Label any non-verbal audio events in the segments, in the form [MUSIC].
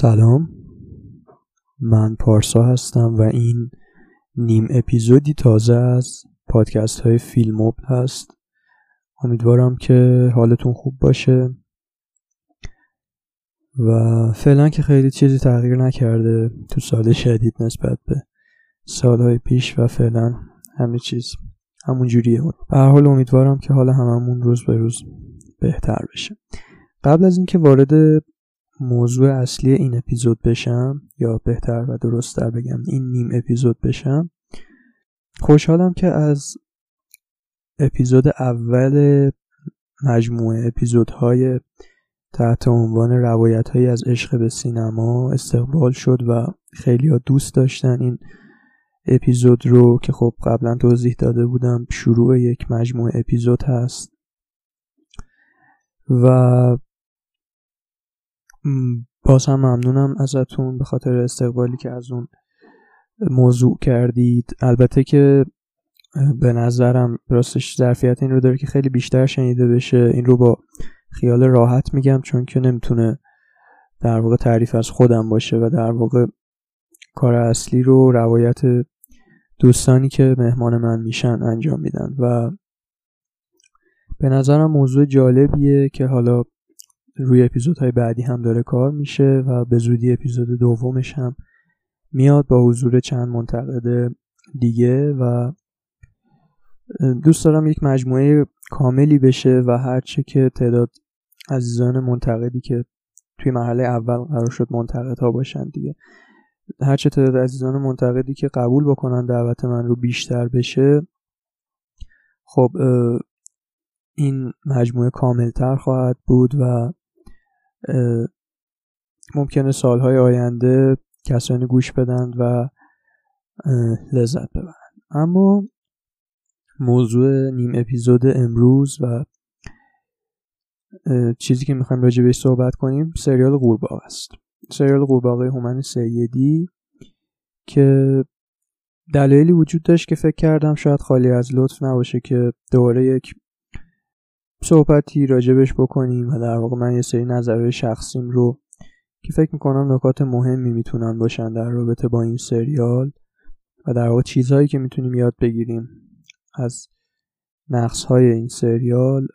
سلام. من پارسا هستم و این نیم اپیزودی تازه از پادکست های فیلموب هست. امیدوارم که حالتون خوب باشه و فعلا که خیلی چیزی تغییر نکرده تو سال شدید نسبت به سالهای پیش و فعلا همه چیز همون جوریه. به هر حال امیدوارم که حال هممون روز به روز بهتر بشه. قبل از اینکه وارد موضوع اصلی این اپیزود بشم یا بهتر و درستتر بگم این نیم اپیزود بشم. خوشحالم که از اپیزود اول مجموعه اپیزودهای تحت عنوان روایت های از عشق به سینما استقبال شد و خیلی ها دوست داشتن این اپیزود رو که خب قبلا توضیح داده بودم شروع یک مجموعه اپیزود هست. و باز هم ممنونم ازتون به خاطر استقبالی که از اون موضوع کردید. البته که به نظرم راستش ظرفیت این رو داره که خیلی بیشتر شنیده بشه. این رو با خیال راحت میگم چون که نمی‌تونه در واقع تعریف از خودم باشه و در واقع کار اصلی رو روایت دوستانی که مهمان من میشن انجام میدن. و به نظرم موضوع جالبیه که حالا روی اپیزودهای بعدی هم داره کار میشه و به زودی اپیزود دومش هم میاد با حضور چند منتقد دیگه و دوست دارم یک مجموعه کاملی بشه و هرچه که تعداد عزیزان منتقدی که توی مرحله اول قرار شد منتقدها باشن دیگه. هرچه تعداد عزیزان منتقدی که قبول بکنن دعوت من رو بیشتر بشه خب این مجموعه کاملتر خواهد بود و ممکنه سالهای آینده کسانی گوش بدن و لذت ببرن. اما موضوع نیم اپیزود امروز و چیزی که می‌خوایم راجع بهش صحبت کنیم سریال قورباغه است. سریال قورباغه هومن سیدی که دلایلی وجود داشت که فکر کردم شاید خالی از لطف نباشه که دوباره یک صحبتی راجبش بکنیم و در واقع من یه سری نظرهای شخصیم رو که فکر می‌کنم نکات مهمی می‌تونن باشن در رابطه با این سریال و در واقع چیزهایی که می‌تونیم یاد بگیریم از نقص این سریال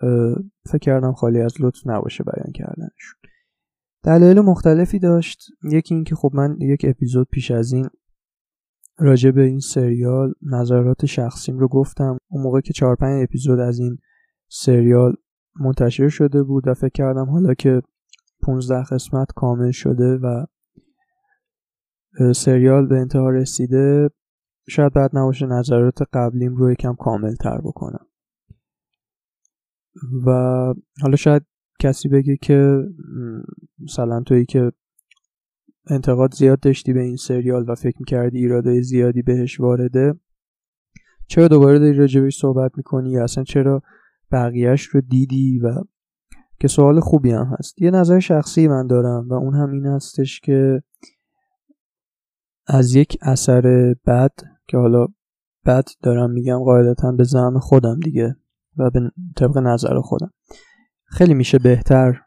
فکر کردم خالی از لطف نباشه بیان کردنشون. دلایل مختلفی داشت. یکی اینکه خب من یک اپیزود پیش از این راجع به این سریال نظرات شخصیم رو گفتم. اون موقع که چهار پنج اپیزود از این سریال منتشر شده بود و فکر کردم حالا که 15 قسمت کامل شده و سریال به انتها رسیده شاید بعد نباشه نظرات قبلیم رو یکم کامل تر بکنم. و حالا شاید کسی بگه که مثلا تویی که انتقاد زیاد داشتی به این سریال و فکر می‌کردی ایرادای زیادی بهش وارده چرا دوباره داری راجبش صحبت می‌کنی؟ یا اصلا چرا بقیهش رو دیدی و که سوال خوبی هم هست. یه نظر شخصی من دارم و اون هم این هستش که از یک اثر بد که حالا بد دارم میگم قاعدتا به زعم خودم دیگه و به طبق نظر خودم. خیلی میشه بهتر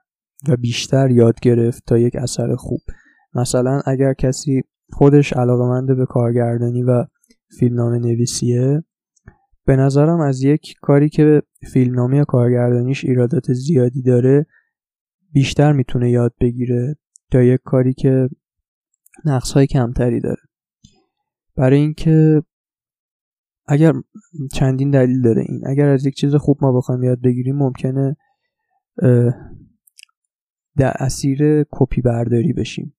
و بیشتر یاد گرفت تا یک اثر خوب. مثلا اگر کسی خودش علاقمنده به کارگردانی و فیلمنامه نویسیه به نظرم از یک کاری که فیلمنامه یا کارگردانیش ایرادات زیادی داره بیشتر می‌تونه یاد بگیره تا یک کاری که نقص های کمتری داره. برای اینکه اگر چندین دلیل داره این. اگر از یک چیز خوب ما بخوایم یاد بگیریم ممکنه در اسیر کپی برداری بشیم.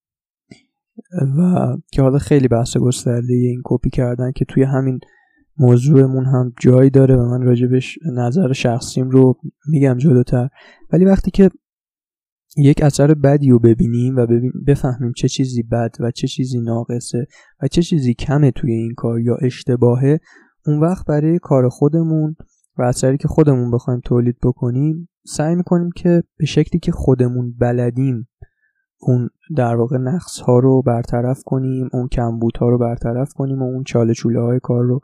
و که حالا خیلی بحث گسترده این کپی کردن که توی همین موضوعمون هم جایی داره و من راجبش نظر شخصیم رو میگم جلوتر. ولی وقتی که یک اثر بدی رو ببینیم و بفهمیم چه چیزی بد و چه چیزی ناقصه و چه چیزی کمه توی این کار یا اشتباهه اون وقت برای کار خودمون و اثری که خودمون بخوایم تولید بکنیم سعی می‌کنیم که به شکلی که خودمون بلدیم اون در واقع نقص ها رو برطرف کنیم اون کمبود ها رو برطرف کنیم و اون چاله چوله های کار رو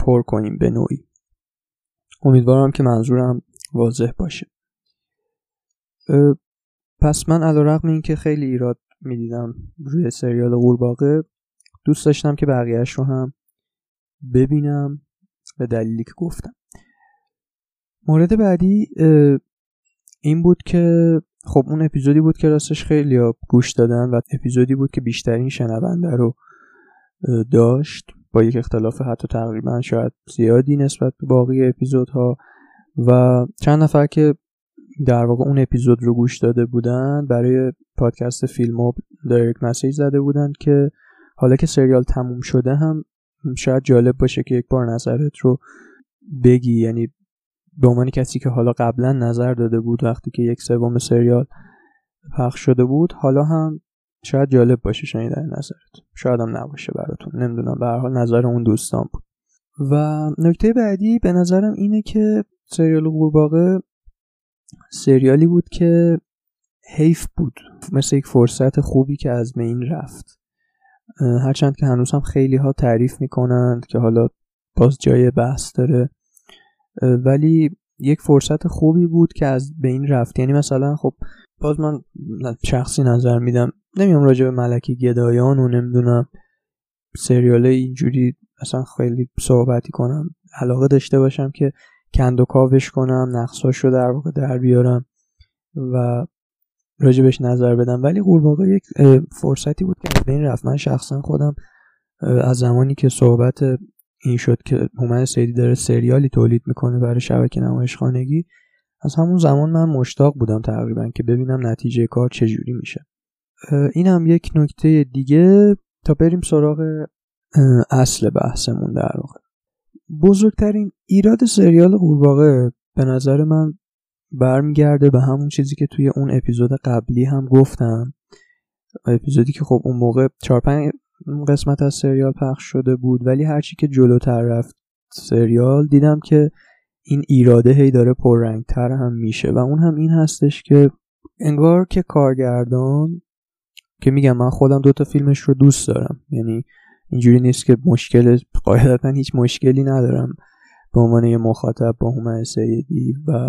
پر کنیم به نوعی. امیدوارم که منظورم واضح باشه. پس من علا رقم این که خیلی ایراد می‌دیدم روی سریال قورباغه. دوست داشتم که بقیهش رو هم ببینم به دلیلی که گفتم. مورد بعدی این بود که خب اون اپیزودی بود که راستش خیلی گوش دادن و اپیزودی بود که بیشترین شنونده رو داشت. با یک اختلاف حتی تقریبا شاید زیادی نسبت به باقی اپیزودها و چند نفر که در واقع اون اپیزود رو گوش داده بودن برای پادکست فیلم و دایرکت مسیج زده بودن که حالا که سریال تموم شده هم شاید جالب باشه که یک بار نظرت رو بگی. یعنی به عنوان کسی که حالا قبلا نظر داده بود وقتی که یک سوم سریال پخش شده بود حالا هم شاید جالب باشه شنیدن نظرت شاید هم نباشه براتون. نمی‌دونم. به هر حال نظر اون دوستان بود. و نکته بعدی به نظرم اینه که سریال قورباغه سریالی بود که حیف بود. مثل یک فرصت خوبی که از بین رفت. هرچند که هنوز هم خیلی ها تعریف می‌کنند که حالا باز جای بحث داره. ولی یک فرصت خوبی بود که از بین رفت. یعنی مثلا خب باز من شخصی نظر میدم. نمیام راجع به ملکی گدایان و نمی‌دونم سریال اینجوری اصلا خیلی صحبتی کنم علاقه داشته باشم که کند و کاوش کنم نقصاش رو در واقع در بیارم و راجبش نظر بدم. ولی قورباغه یک فرصتی بود که بین رفت. من شخصا خودم از زمانی که صحبت این شد که هومن سیدی داره سریالی تولید می‌کنه برای شبکه نمایش خانگی از همون زمان من مشتاق بودم تقریبا که ببینم نتیجه کار چجوری میشه. این هم یک نکته دیگه تا بریم سراغ اصل بحثمون در واقع. بزرگترین ایراد سریال قورباغه به نظر من برمیگرده به همون چیزی که توی اون اپیزود قبلی هم گفتم. اپیزودی که خب اون موقع 4 5 قسمت از سریال پخش شده بود ولی هرچی که جلوتر رفت سریال دیدم که این ایراده هی داره پررنگتر هم میشه. و اون هم این هستش که انگار که کارگردان که میگم من خودم دوتا فیلمش رو دوست دارم. یعنی اینجوری نیست که مشکل قاعدتا هیچ مشکلی ندارم. به عنوان یه مخاطب با هومن سیدی و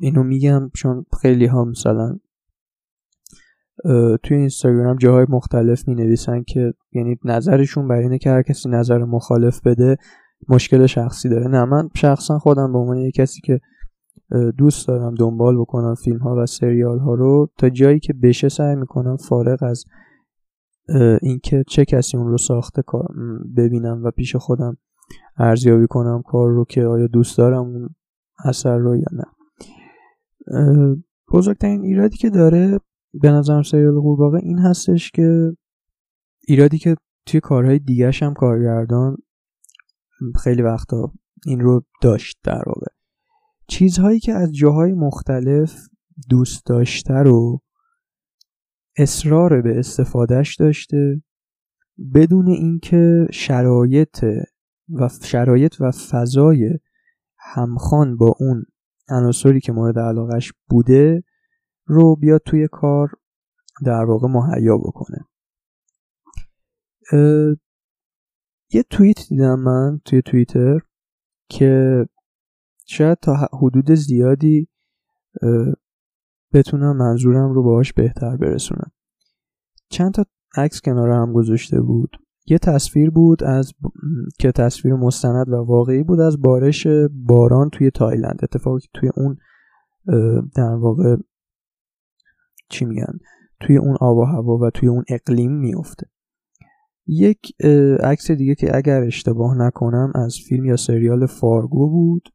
اینو میگم چون خیلی ها مثلا توی اینستاگرام جاهای مختلف می نویسن که یعنی نظرشون بر اینه که هر کسی نظر مخالف بده مشکل شخصی داره. نه من شخصا خودم به عنوان یه کسی که دوست دارم دنبال بکنم فیلم ها و سریال ها رو. تا جایی که بشه سعی می‌کنم فارغ از اینکه چه کسی اون رو ساخته ببینم و پیش خودم ارزیابی کنم کار رو که آیا دوست دارم اون اثر رو یا نه. بزرگترین ایرادی که داره به نظرم سریال قورباغه این هستش که ایرادی که توی کارهای دیگرش هم کارگردان خیلی وقتا این رو داشت در واقع. چیزهایی که از جاهای مختلف دوست داشته رو اصرار به استفادهش داشته بدون اینکه شرایط و شرایط و فضای همخوان با اون عناصری که مورد علاقش بوده رو بیاد توی کار در واقع مهیا بکنه. یه توییت دیدم من توی توییتر که شاید تا حدود زیادی بتونم منظورم رو باهاش بهتر برسونم. چند تا عکس کنار هم گذاشته بود. یه تصویر بود از که تصویر مستند و واقعی بود از بارش باران توی تایلند. اتفاقی توی اون در واقع چی میگن؟ توی اون آب و هوا و توی اون اقلیم میفته. یک عکس دیگه که اگر اشتباه نکنم از فیلم یا سریال فارگو بود.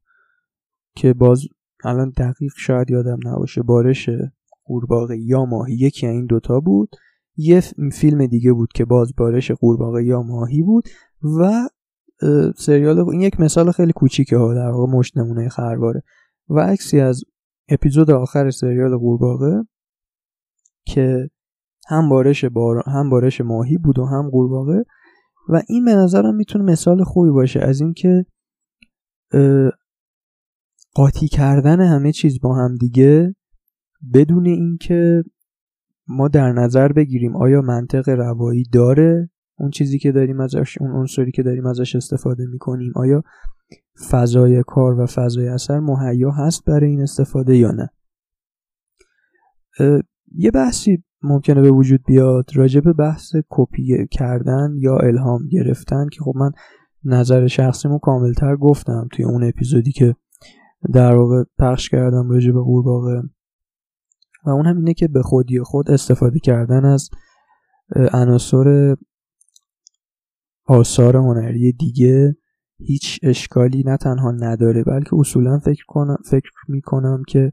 که باز الان دقیق شاید یادم نباشه بارش قورباغه یا ماهی یکی این دوتا بود. یه فیلم دیگه بود که باز بارش قورباغه یا ماهی بود و سریال این یک مثال خیلی کوچیکه ها در واقع مشت نمونه خرباره و عکسی از اپیزود آخر سریال قورباغه که هم بارش بار... هم بارش ماهی بود و هم قورباغه. و این به نظرم می‌تونه مثال خوبی باشه از اینکه قاطی کردن همه چیز با هم دیگه بدون اینکه ما در نظر بگیریم آیا منطق روایی داره اون چیزی که داریم ازش اون عنصری که داریم ازش استفاده می‌کنیم آیا فضای کار و فضای اثر مهیا هست برای این استفاده یا نه؟ یه بحثی ممکنه به وجود بیاد راجع به بحث کپی کردن یا الهام گرفتن که خب من نظر شخصیمو کاملتر گفتم توی اون اپیزودی که در واقع پخش کردم راجع به قورباغه. و اون هم اینه که به خودی خود استفاده کردن از عناصر آثار هنری دیگه هیچ اشکالی نه تنها نداره بلکه اصولا فکر کنم فکر می‌کنم که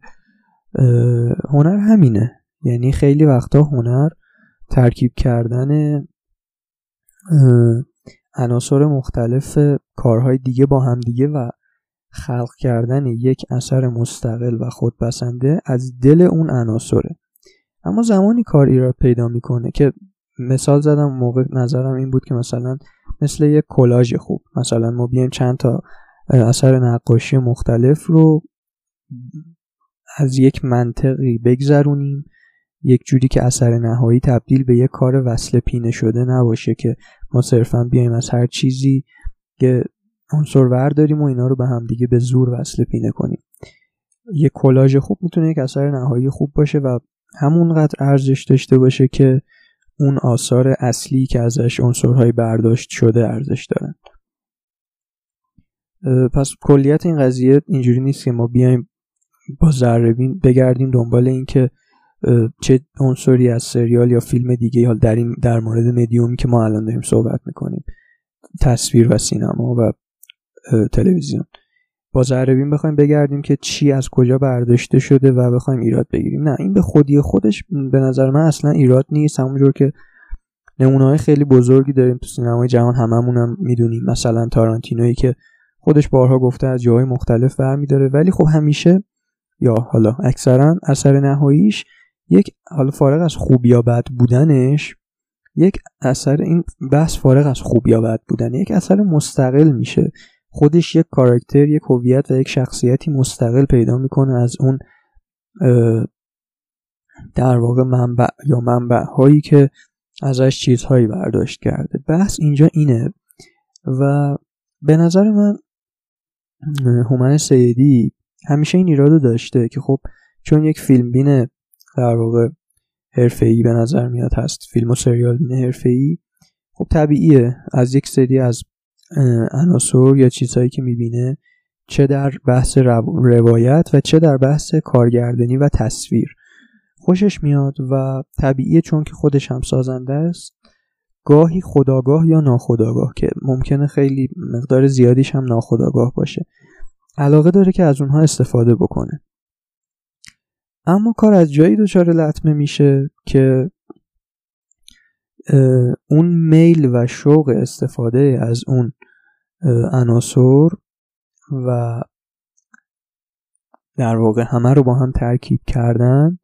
هنر همینه. یعنی خیلی وقتا هنر ترکیب کردن عناصر مختلف کارهای دیگه با هم دیگه و خلق کردن یک اثر مستقل و خودپسنده از دل اون عناصره. اما زمانی کار ایراد پیدا می‌کنه که مثال زدم موقع نظرم این بود که مثلا مثل یک کلاژ خوب مثلا ما بیایم چند تا اثر نقاشی مختلف رو از یک منطقی بگذرونیم یک جوری که اثر نهایی تبدیل به یک کار وصل پینه شده نباشه که ما صرفا بیایم از هر چیزی که عنصر ورداریم و اینا رو به هم دیگه به زور وصل پینه کنیم. یک کلاژ خوب می‌تونه یک اثر نهایی خوب باشه و همونقدر ارزش داشته باشه که اون آثار اصلی که ازش عنصرهای برداشت شده ارزش دارن. پس کلیت این قضیه اینجوری نیست که ما بیایم با ذره بگردیم دنبال اینکه چه عنصری از سریال یا فیلم دیگه حال در این در مورد مدیومی که ما الان داریم صحبت می‌کنیم تصویر و سینما و تلویزیون. با ذره بخوایم بگردیم که چی از کجا برداشته شده و بخوایم ایراد بگیریم. نه این به خودی خودش به نظر من اصلا ایراد نیست. همونجور که نمونه های خیلی بزرگی داریم تو سینمای جهان هممون هم می‌دونیم. مثلا تارانتینویی که خودش بارها گفته از جاهای مختلف برمیداره. ولی خب همیشه یا حالا اکثرا اثر نهاییش یک حالا فارغ از خوب یا بد بودنش یک اثر این بحث فارغ از خوب یا بد بودن یک اثر مستقل میشه. خودش یک کاراکتر یک هویت و یک شخصیتی مستقل پیدا می‌کنه از اون در واقع منبع یا منبع هایی که ازش چیزهایی برداشت کرده. بحث اینجا اینه و به نظر من هومن سیدی همیشه این ایرادو داشته که خب چون یک فیلم بینه در واقع ای به نظر میاد هست فیلم و سریال بینه ای خب طبیعیه. از یک سری از عناصر یا چیزهایی که می‌بینه چه در بحث روایت و چه در بحث کارگردانی و تصویر. خوشش میاد و طبیعیه چون که خودش هم سازنده است. گاهی خداگاه یا ناخداگاه که ممکنه خیلی مقدار زیادیش هم ناخداگاه باشه. علاقه داره که از اونها استفاده بکنه. اما کار از جایی دچار لطمه میشه که اون میل و شوق استفاده از اون عناصر و در واقع همه رو با هم ترکیب کردن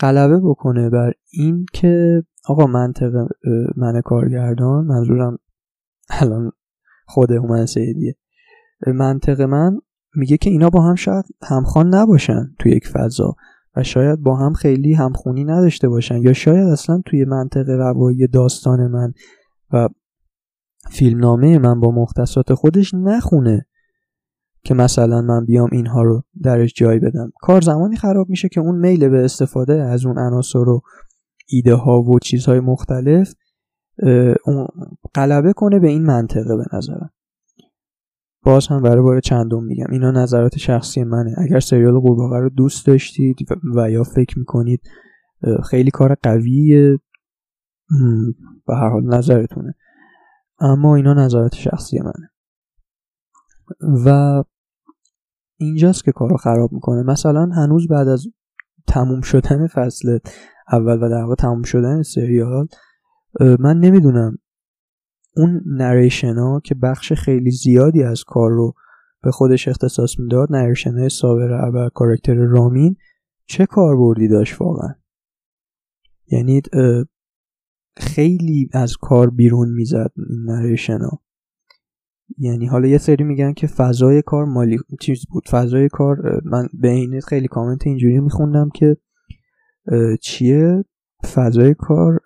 غلبه بکنه بر این که آقا منطق من کارگردان منظورم الان خود هومن سیدیه. منطق من میگه که اینا با هم شاید همخوان نباشن توی یک فضا و شاید با هم خیلی همخونی نداشته باشن یا شاید اصلا توی منطق روایی داستان من و فیلمنامه من با مختصات خودش نخونه که مثلا من بیام اینها رو درش جای بدم. کار زمانی خراب میشه که اون میل به استفاده از اون عناصر و ایده ها و چیزهای مختلف اون غلبه کنه به این منطقه به نظرم. باز هم برای بار چندم میگم اینا نظرات شخصی منه. اگر سریال قورباغه رو دوست داشتید و یا فکر می‌کنید خیلی کار قویه. به هر حال نظرتونه. اما اینا نظرات شخصی منه. و اینجاست که کارو خراب می‌کنه. مثلا هنوز بعد از تموم شدن فصل اول و در واقع تموم شدن سریال من نمی‌دونم اون نریشن ها که بخش خیلی زیادی از کار رو به خودش اختصاص می‌داد نریشن های سابر و کارکتر رامین چه کاربردی داشت واقعا؟ یعنی خیلی از کار بیرون می‌زد نریشن ها. یعنی حالا یه سری میگن که فضای کار مالی چیز بود. فضای کار من به این خیلی کامنت اینجوری میخوندم که چیه؟ فضای کار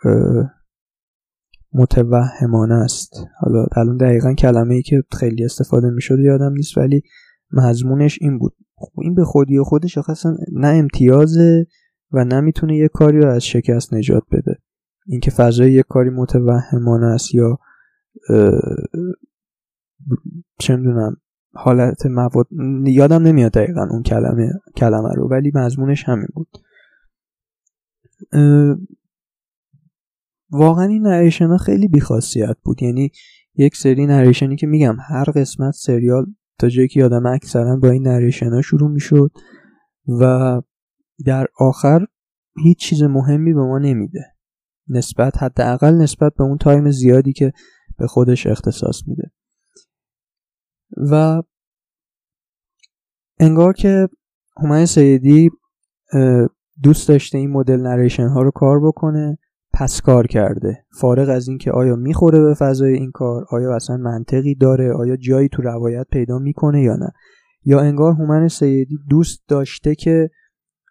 متوهمانه است. حالا الان دقیقا کلمه ای که خیلی استفاده می‌شد یادم نیست ولی مضمونش این بود. خب این به خودی و خودش اصلا نه امتیازه و نمی‌تونه یه کاری رو از شکست نجات بده. اینکه فضای یه کاری متوهمانه است یا چه می‌دونم حالت مواد یادم نمیاد دقیقا اون کلمه کلمه رو ولی مضمونش همین بود. واقعا این narration خیلی بیخاصیت بود. یعنی یک سری narration ی که میگم هر قسمت سریال تا جایی که یادم اکثرا با این narration ها شروع می‌شد و در آخر هیچ چیز مهمی به ما نمیده. نسبت حداقل نسبت به اون تایم زیادی که به خودش اختصاص میده. و انگار که هومن سیدی دوست داشته این مدل نریشن ها رو کار بکنه پس کار کرده. فارغ از اینکه آیا می‌خوره به فضای این کار آیا اصلا منطقی داره آیا جایی تو روایت پیدا می‌کنه یا نه. یا انگار هومن سیدی دوست داشته که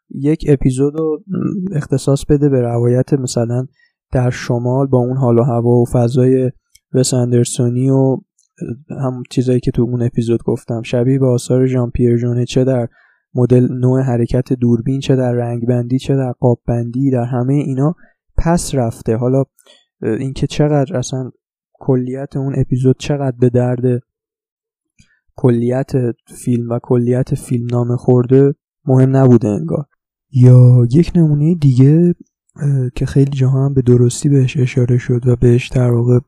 یک اپیزود رو اختصاص بده به روایت مثلا در شمال با اون حال و هوا و فضای وس اندرسونی و هم چیزایی که تو اون اپیزود گفتم شبیه به آثار ژان پیر جونه چه در مدل نوع حرکت دوربین چه در رنگ بندی چه در قاب بندی در همه اینا پس رفته. حالا اینکه چقدر اصلا کلیت اون اپیزود چقدر به درد کلیت فیلم و کلیت فیلم نامه خورده مهم نبوده انگار. یا یک نمونه دیگه که خیلی جاها هم به درستی بهش اشاره شد و بهش در واقع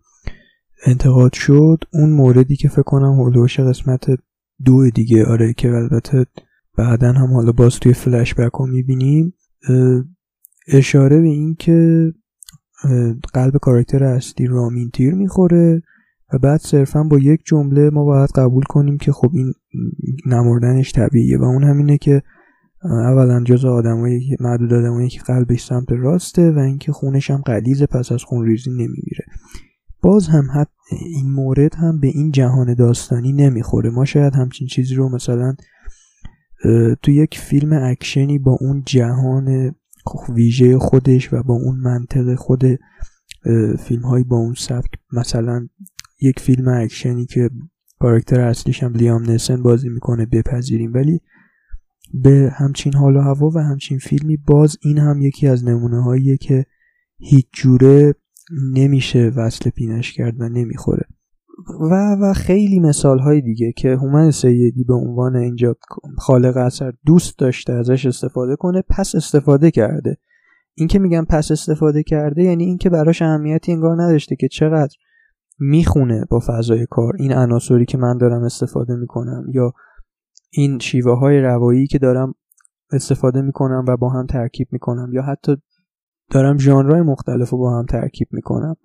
انتقاد شد اون موردی که فکر کنم هولوش قسمت دو دیگه. آره که البته بعدا هم حالا باز توی فلش بک رو می‌بینیم اشاره به این که قلب کاراکتر اصلی رامین تیر می‌خوره و بعد صرفا با یک جمله ما باید قبول کنیم که خب این نمردنش طبیعیه و اون همینه که اولا جز آدمایی معدود آدمایی که قلبش سمت راسته و اینکه خونش هم قلیزه پس از خون ریزی نمیمیره. باز هم حتی این مورد هم به این جهان داستانی نمی‌خوره. ما شاید همچین چیزی رو مثلا تو یک فیلم اکشنی با اون جهان ویژه خودش و با اون منطق خود فیلم های با اون سبک مثلا یک فیلم اکشنی که کارکتر اصلیش هم لیام نیسن بازی می‌کنه بپذیریم. ولی به همچین حال و هوا و همچین فیلمی باز این هم یکی از نمونه هاییه که هیچ جوره نمیشه وصل پینش کرد و نمی‌خوره. و و خیلی مثال های دیگه که هومن سیدی به عنوان اینجا خالق اثر دوست داشته ازش استفاده کنه پس استفاده کرده. این که میگم پس استفاده کرده یعنی اینکه براش اهمیتی انگار نداشته که چقدر می‌خونه با فضای کار. این عناصری که من دارم استفاده می‌کنم یا این شیوه های روایی که دارم استفاده می‌کنم و با هم ترکیب می‌کنم یا حتی دارم ژانرهای مختلف رو با هم ترکیب می‌کنم.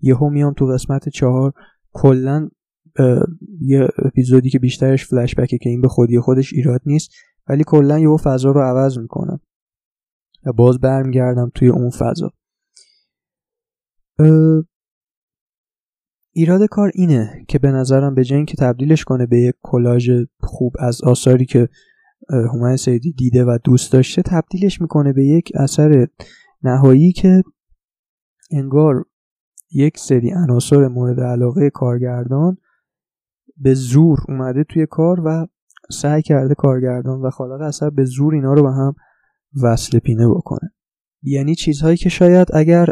یهو میام تو قسمت چهار کلا یه اپیزودی که بیشترش فلش بکه که این به خودی خودش ایراد نیست ولی کلا یهو فضا رو عوض می‌کنم و باز برمیگردم توی اون فضا. ایراد کار اینه که به نظرم به جای که تبدیلش کنه به یک کلاژ خوب از آثاری که هومن سیدی دیده و دوست داشته تبدیلش می‌کنه به یک اثر نهایی که انگار یک سری عناصر مورد علاقه کارگردان به زور اومده توی کار و سعی کرده کارگردان و خالق اثر به زور اینا رو به هم وصل پینه بکنه. یعنی چیزهایی که شاید اگر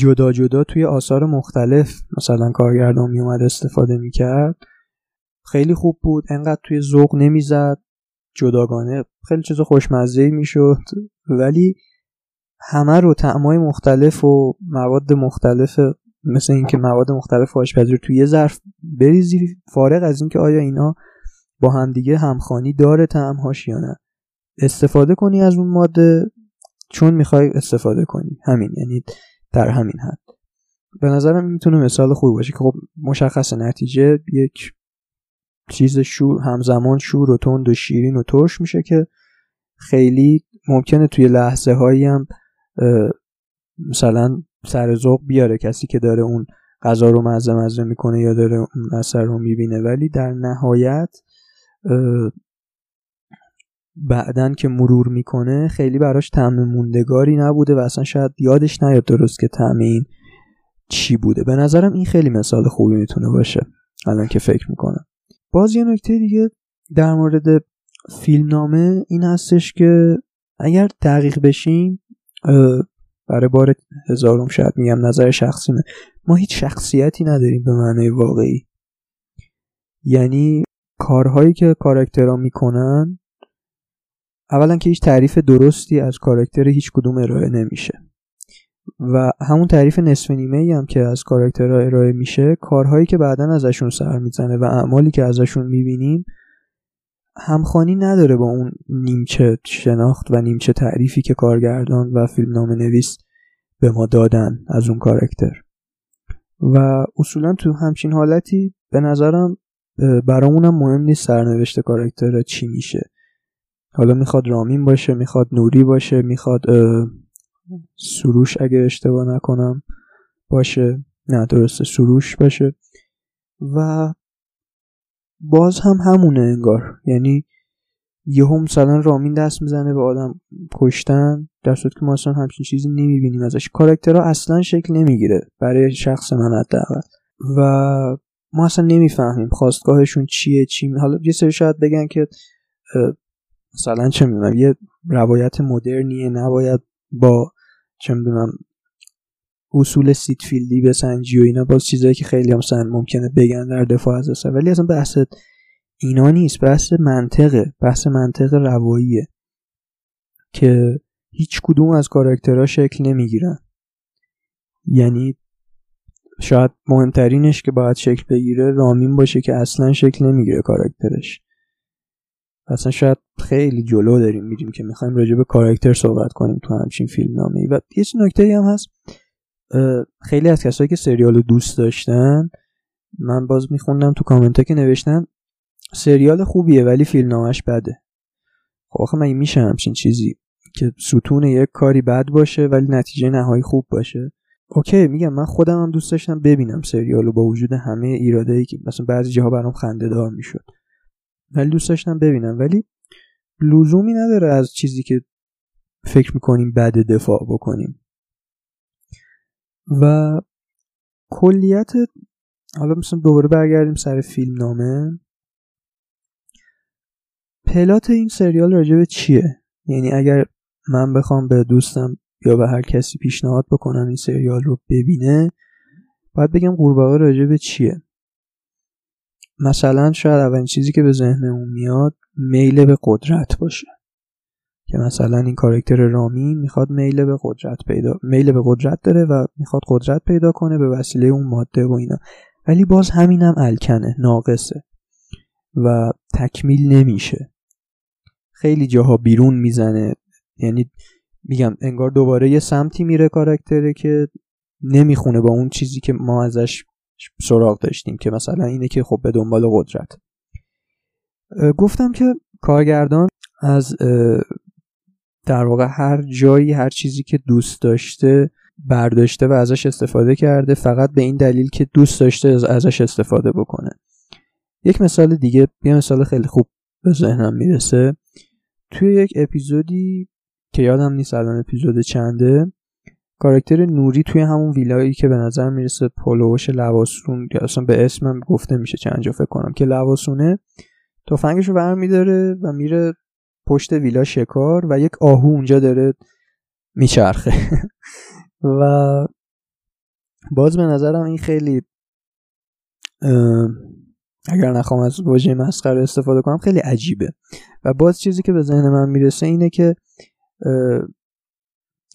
جدا جدا توی آثار مختلف مثلا کارگردان میومد استفاده می‌کرد. خیلی خوب بود. انقدر توی ذوق نمی‌زد. جداگانه خیلی چیز خوشمزه می‌شد. ولی همه رو تعمای مختلف و مواد مختلف مثل اینکه مواد مختلف آشپزی رو توی یه ظرف بریزی فارغ از اینکه آیا اینا با همدیگه همخانی داره تعمهاش یا نه. استفاده کنی از اون ماده چون می‌خوای استفاده کنی. همین. یعنی در همین حد. به نظرم می‌تونه مثال خوبی باشه که خب مشخص نتیجه یک چیز شور همزمان شور و تند و شیرین و ترش میشه که خیلی ممکنه توی لحظه هایی هم مثلا سر ذوق بیاره. کسی که داره اون غذا رو مزه مزه می‌کنه یا داره اون اثر رو می‌بینه. ولی در نهایت بعدن که مرور می‌کنه خیلی براش طعم موندگاری نبوده و اصلا شاید یادش نیاد درست که طعم این چی بوده. به نظرم این خیلی مثال خوبی می‌تونه باشه. الان که فکر می‌کنم. باز یه نکته دیگه در مورد فیلمنامه این هستش که اگر دقیق بشیم برای بار هزارم شاید میگم نظر شخصیمه. ما هیچ شخصیتی نداریم به معنای واقعی. یعنی کارهایی که کاراکترها می‌کنن اولا که هیچ تعریف درستی از کاراکتر هیچ کدوم ارائه نمیشه. و همون تعریف نصف نیمه ای هم که از کاراکترها ارائه میشه کارهایی که بعدا ازشون سر می‌زنه و اعمالی که ازشون می‌بینیم همخانی نداره با اون نیمچه شناخت و نیمچه تعریفی که کارگردان و فیلمنامه نویس به ما دادن از اون کاراکتر. و اصولا تو همچین حالتی به نظرم برامونم مهم نیست سرنوشت کاراکتر چی میشه. حالا می‌خواد رامین باشه می‌خواد نوری باشه می‌خواد سروش اگه اشتباه نکنم باشه. نه درسته سروش باشه. و باز هم همونه انگار. یعنی یهو مثلا رامین دست می‌زنه به آدم کشتن در صورتی که ما اصلا همچین چیزی نمی‌بینیم ازش. کاراکترها اصلا شکل نمی‌گیره برای شخص من حداقل. و ما اصلا نمی‌فهمیم خواستگاهشون چیه چی حالا یه سری شاید بگن که مثلا چه می‌دونم یه روایت مدرنیه نباید با چه می‌دونم اصول سیتفیلدی بسنجی و اینا باز چیزایی که خیلی هم سن ممکنه بگن در دفاع از اصلا ولی اصلا بحث اینا نیست بحث منطقه بحث منطق رواییه که هیچ کدوم از کاراکترها شکل نمی‌گیرن. یعنی شاید مهمترینش که باید شکل بگیره رامین باشه که اصلا شکل نمی‌گیره کاراکترش. اصلا شاید خیلی جلو داریم میریم که می‌خوایم راجع به کاراکتر صحبت کنیم تو همچین فیلم نامه ای و یه نکته هم هست خیلی از کسایی که سریال رو دوست داشتن من باز میخوندم تو کامنت که نوشتن سریال خوبیه ولی فیلم نامش بده. خب آخه مگه میشه همچین چیزی که ستون یک کاری بد باشه ولی نتیجه نهایی خوب باشه؟ اوکی میگم من خودم هم دوست داشتم ببینم سریالو با وجود همه ایرادایی که مثلا بعضی جاها برام خنده دار می‌شد. ولی دوست داشتم ببینم. ولی لزومی نداره از چیزی که فکر می‌کنیم بد دفاع بکنیم. و کلیت حالا مثلا دوباره برگردیم سر فیلم نامه پلات این سریال راجبه چیه؟ یعنی اگر من بخوام به دوستم یا به هر کسی پیشنهاد بکنم این سریال رو ببینه باید بگم قورباغه راجبه چیه؟ مثلا شاید اولین چیزی که به ذهنمون میاد میل به قدرت باشه. که مثلا این کارکتر رامین می‌خواد میل به قدرت پیدا میل به قدرت داره و می‌خواد قدرت پیدا کنه به وسیله اون ماده و اینا. ولی باز همینم الکنه ناقصه و تکمیل نمیشه. خیلی جاها بیرون می‌زنه. یعنی میگم انگار دوباره یه سمتی میره کاراکتره که نمی‌خونه با اون چیزی که ما ازش سراغ داشتیم که مثلا اینه که خب به دنبال قدرت. گفتم که کارگردان از در واقع هر جایی هر چیزی که دوست داشته برداشته و ازش استفاده کرده فقط به این دلیل که دوست داشته ازش استفاده بکنه. یک مثال دیگه یه مثال خیلی خوب به ذهنم می‌رسه. توی یک اپیزودی که یادم نیست الان اپیزود چنده کاراکتر نوری توی همون ویلایی که به نظر می‌رسه پلوش لواسون یا اصلا به اسمم گفته میشه چند جا فکر کنم که لواسونه تفنگش رو برمیداره و میره پشت ویلا شکار و یک آهو اونجا داره میچرخه. [LAUGHS] و باز به نظرم این خیلی اگر نخوام از واژه مسخره استفاده کنم خیلی عجیبه. و باز چیزی که به ذهن من می‌رسه اینه که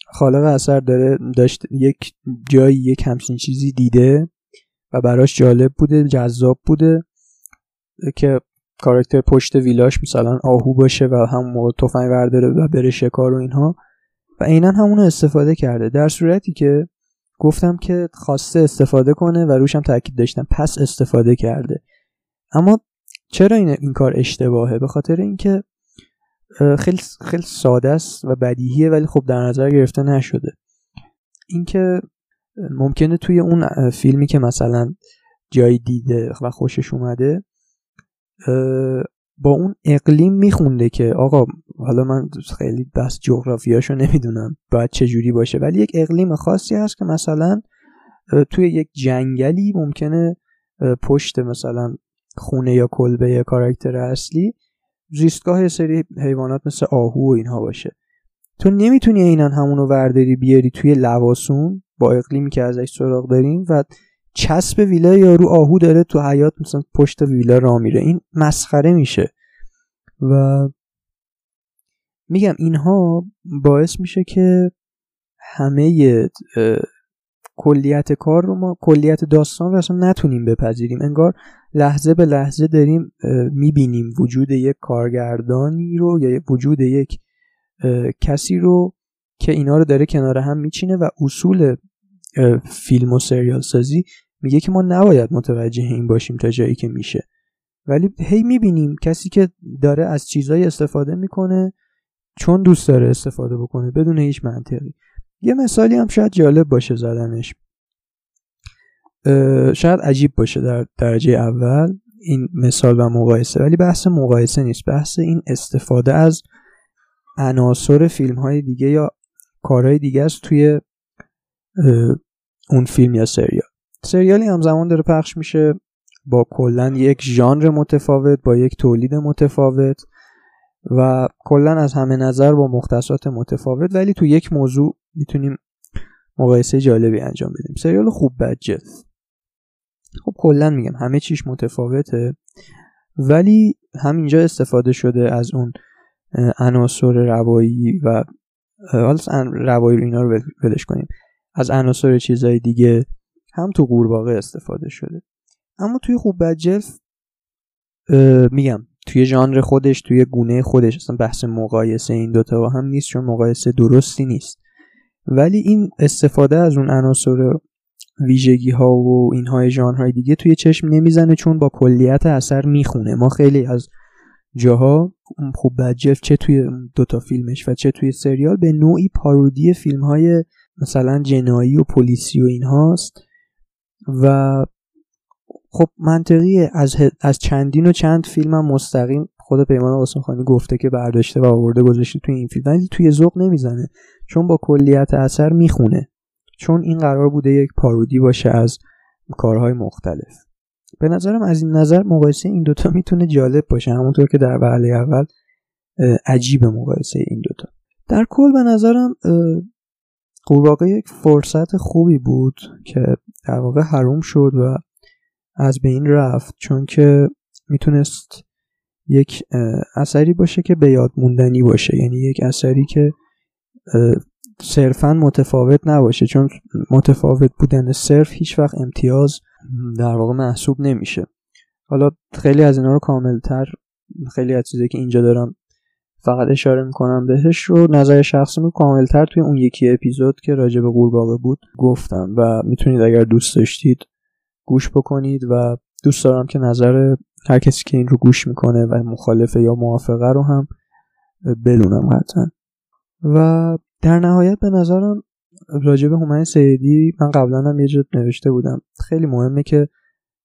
خالق اثر داره داشت یک جایی یک همچین چیزی دیده و براش جالب بوده جذاب بوده که کارکتر پشت ویلاش مثلا آهو باشه و هم موقع تفنگ برداره و بره شکار و اینها. و عینا همونو استفاده کرده در صورتی که گفتم که خواسته استفاده کنه و روشم تاکید داشتم پس استفاده کرده. اما چرا این, این کار اشتباهه؟ به خاطر اینکه خیلی خیلی ساده است و بدیهیه ولی خب در نظر گرفته نشده. اینکه ممکنه توی اون فیلمی که مثلا جایی دیده و خوشش اومده با اون اقلیم میخونده که آقا حالا من خیلی بس جغرافیاشو نمی‌دونم باید چه جوری باشه ولی یک اقلیم خاصی هست که مثلا توی یک جنگلی ممکنه پشت مثلا خونه یا کلبه کاراکتر اصلی زیستگاه سری حیوانات مثل آهو و اینها باشه. تو نمی‌تونی اینان همونو ورداری بیاری توی لواسون؟ با اقلیمی که ازش سراغ داریم و چسب ویلا یارو آهو داره تو حیات مثلا پشت ویلا را میره. این مسخره میشه. و میگم اینها باعث میشه که همه کلیت کار رو ما کلیت داستان رو اصلا نتونیم بپذیریم. انگار لحظه به لحظه داریم می‌بینیم وجود یک کارگردانی رو یا وجود یک کسی رو که اینا رو داره کنار هم میچینه و اصول فیلم و سریال سازی میگه که ما نباید متوجه این باشیم تا جایی که میشه. ولی هی می‌بینیم کسی که داره از چیزایی استفاده می‌کنه چون دوست داره استفاده بکنه بدون هیچ منطقی. یه مثالی هم شاید جالب باشه زدنش. شاید عجیب باشه در درجه اول این مثال و مقایسه ولی بحث مقایسه نیست. بحث این استفاده از عناصر فیلم های دیگه یا کارهای دیگه است توی اون فیلم یا سریال. سریالی همزمان داره پخش میشه با کلا یک ژانر متفاوت با یک تولید متفاوت و کلا از همه نظر با مختصات متفاوت ولی تو یک موضوع می‌تونیم مقایسه جالبی انجام بدیم. سریال خوب بجت خب کلا میگم همه چیش متفاوته ولی همینجا استفاده شده از اون عناصر روایی و حالا روایی رو اینا رو ولش کنیم. از عناصر چیزهای دیگه هم تو قورباغه استفاده شده. اما توی خوب بجف میگم توی ژانر خودش توی گونه خودش اصلا بحث مقایسه این دوتا با هم نیست چون مقایسه درستی نیست. ولی این استفاده از اون عناصر ویژگی ها و اینهای ژانرهای دیگه توی چشم نمی‌زنه چون با کلیت اثر می‌خونه. ما خیلی از جاها خوب بجف چه توی دوتا فیلمش و چه توی سریال به نوعی پارودی فیلم های مثلا جنایی و پلیسی و اینهاست و خب منطقیه. از, از چندین و چند فیلم مستقیم خود پیمان خانی گفته که برداشته و آورده گذاشته توی این فیلم. ولی توی ذوق نمی‌زنه. چون با کلیت اثر می‌خونه. چون این قرار بوده یک پارودی باشه از کارهای مختلف. به نظرم از این نظر مقایسه این دوتا می‌تونه جالب باشه. همونطور که در وهله اول عجیب مقایسه این دوتا. در کل به نظرم قورباغه یک فرصت خوبی بود که در واقع حروم شد و از بین رفت. چون که می‌تونست یک اثری باشه که به یاد موندنی باشه. یعنی یک اثری که صرفا متفاوت نباشه. چون متفاوت بودن صرف هیچ وقت امتیاز در واقع محسوب نمیشه. حالا خیلی از اینا رو کاملتر خیلی از چیزایی که اینجا دارم فقط اشاره می‌کنم بهش رو نظر شخصی رو کاملتر توی اون یکی اپیزود که راجع به قورباغه بود گفتم. و می‌تونید اگر دوست داشتید گوش بکنید و دوست دارم که نظر هر کسی که این رو گوش می‌کنه و مخالفه یا موافقه رو هم بدونم حتما. و در نهایت به نظرم راجع به هومن سیدی من قبلا هم یه جد نوشته بودم. خیلی مهمه که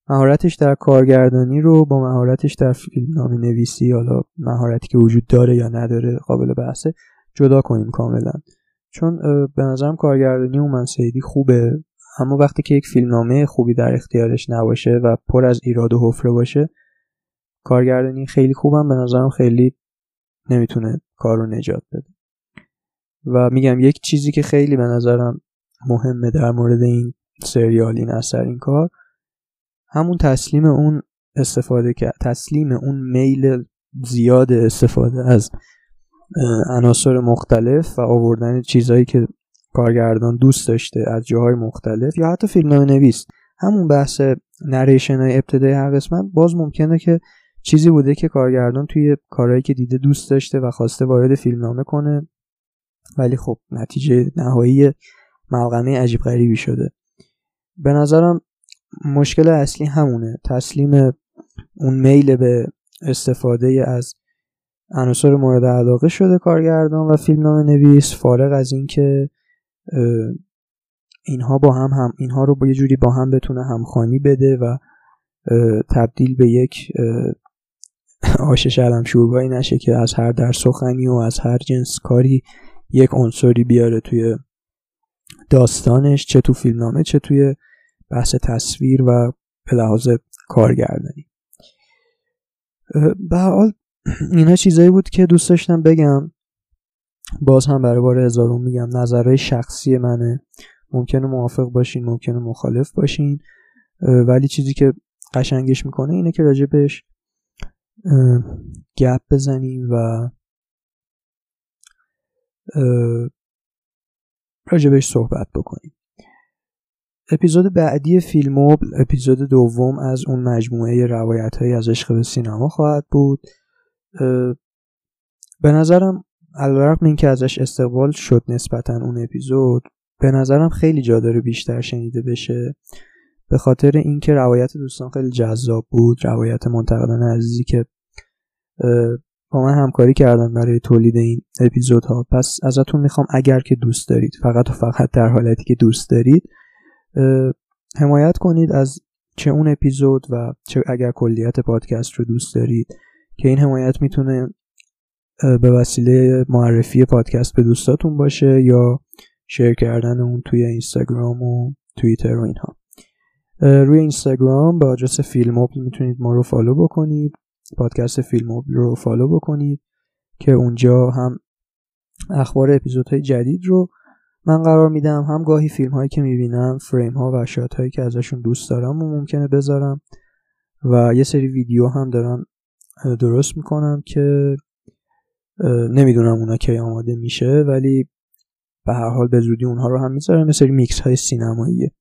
مهارتش در کارگردانی رو با مهارتش در فیلم نامی نویسی حالا مهارتی که وجود داره یا نداره قابل بحثه جدا کنیم کاملا. چون به نظرم کارگردانی هومن سیدی خوبه اما وقتی که یک فیلمنامه خوبی در اختیارش نباشه و پر از ایراد و حفره باشه کارگردانی خیلی خوبم به نظرم خیلی نمی‌تونه کار رو نجات بده. و میگم یک چیزی که خیلی به نظرم مهمه در مورد این سریال این اثر این کار همون تسلیم اون استفاده که تسلیم اون میل زیاد استفاده از عناصر مختلف و آوردن چیزهایی که کارگردان دوست داشته از جاهای مختلف یا حتی فیلمنامه نویس همون بحث نریشن های ابتدای هر قسمت باز ممکنه که چیزی بوده که کارگردان توی کارهایی که دیده دوست داشته و خواسته وارد فیلمنامه کنه ولی خب نتیجه نهایی ملغمه عجیب غریبی شده. به نظرم مشکل اصلی همونه. تسلیم اون میل به استفاده از عناصر مورد علاقه شده کارگردان و فیلمنامه نویس فارغ از اینکه اینها با هم هم اینها رو با یه جوری با هم بتونه همخانی بده و تبدیل به یک آش شلم شوربایی نشه که از هر در سخنی و از هر جنس کاری یک عنصری بیاره توی داستانش چه تو فیلمنامه چه توی بحث تصویر و به لحاظ کارگردانی. به حال اینا چیزایی بود که دوست داشتم بگم. باز هم برای بار هزارون میگم نظرهای شخصی منه. ممکنه موافق باشین ممکنه مخالف باشین. ولی چیزی که قشنگش می‌کنه اینه که راجبش گپ بزنیم و راجبش صحبت بکنیم. اپیزود بعدی فیلموبل اپیزود دوم از اون مجموعه روایت های از عشق به سینما خواهد بود. به نظرم علیرغم اینکه ازش استقبال شد نسبتا اون اپیزود به نظرم خیلی جا داره بیشتر شنیده بشه. به خاطر اینکه روایت دوستان خیلی جذاب بود روایت منتقدان عزیزی که با من همکاری کردن برای تولید این اپیزودها. پس ازتون می‌خوام اگر که دوست دارید فقط و فقط در حالتی که دوست دارید حمایت کنید از چه اون اپیزود و چه اگر کلیت پادکست رو دوست دارید که این حمایت می‌تونه به وسیله معرفی پادکست به دوستاتون باشه یا share کردن اون توی اینستاگرام و توییتر و اینها. روی اینستاگرام با آدرس فیلموبل می‌تونید ما رو follow بکنید. پادکست فیلموبل رو follow بکنید که اونجا هم اخبار اپیزودهای جدید رو من قرار میدم. هم گاهی فیلم هایی که می‌بینم فریم ها و shot هایی که ازشون دوست دارم و ممکنه بذارم و یه سری ویدیو هم دارم درست می‌کنم که نمی‌دونم اونا کی آماده میشه ولی به هر حال به زودی اونها رو هم می‌ذارم. یه سری میکس های سینماییه.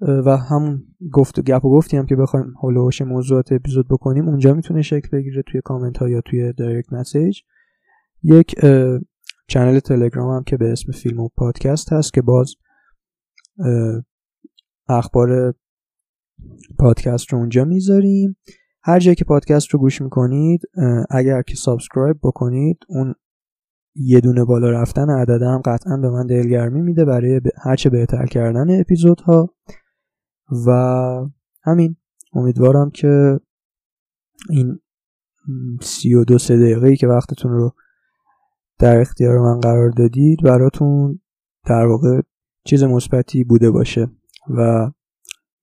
و همون گفت گپ و گفتی هم که بخوایم حول و حوش موضوعات اپیزود بکنیم اونجا می‌تونه شکل بگیره توی کامنت ها یا توی direct message یک channel تلگرام هم که به اسم فیلم و پادکست هست که باز اخبار پادکست رو اونجا می‌ذاریم. هر جایی که پادکست رو گوش می‌کنید اگر که subscribe بکنید اون یه دونه بالا رفتن عدد هم قطعا به من دلگرمی میده برای هرچه بهتر کردن اپیزودها. و همین. امیدوارم که این سی و دو سه دقیقه که وقتتون رو در اختیار من قرار دادید براتون در واقع چیز مثبتی بوده باشه و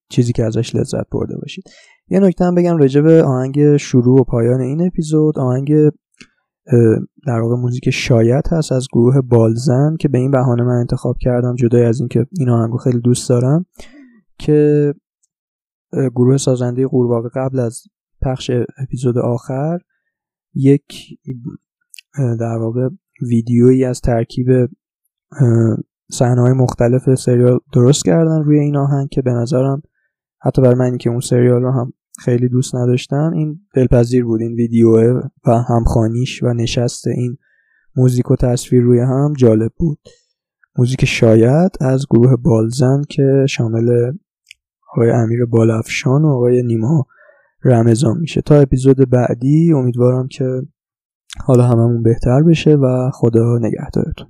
چیزی که ازش لذت برده باشید. یه نکته هم بگم راجع به آهنگ شروع و پایان این اپیزود. آهنگ در واقع موزیک شاید هست از گروه بالزن که به این بهانه من انتخاب کردم جدای از اینکه این آهنگو خیلی دوست دارم. که گروه سازنده قورباغه قبل از پخش اپیزود آخر یک در واقع ویدیویی از ترکیب صحنه‌های مختلف سریال درست کردن روی این آهنگ که به نظرم حتی برای من که اون سریال رو هم خیلی دوست نداشتم این دلپذیر بود این ویدیو و همخانیش و نشست این موزیک و تصویر روی هم جالب بود. موزیک شاید از گروه بالزن که شامل آقای امیر بالافشان و آقای نیما رمضان میشه. تا اپیزود بعدی امیدوارم که حالا هممون بهتر بشه و خدا نگهدارتون.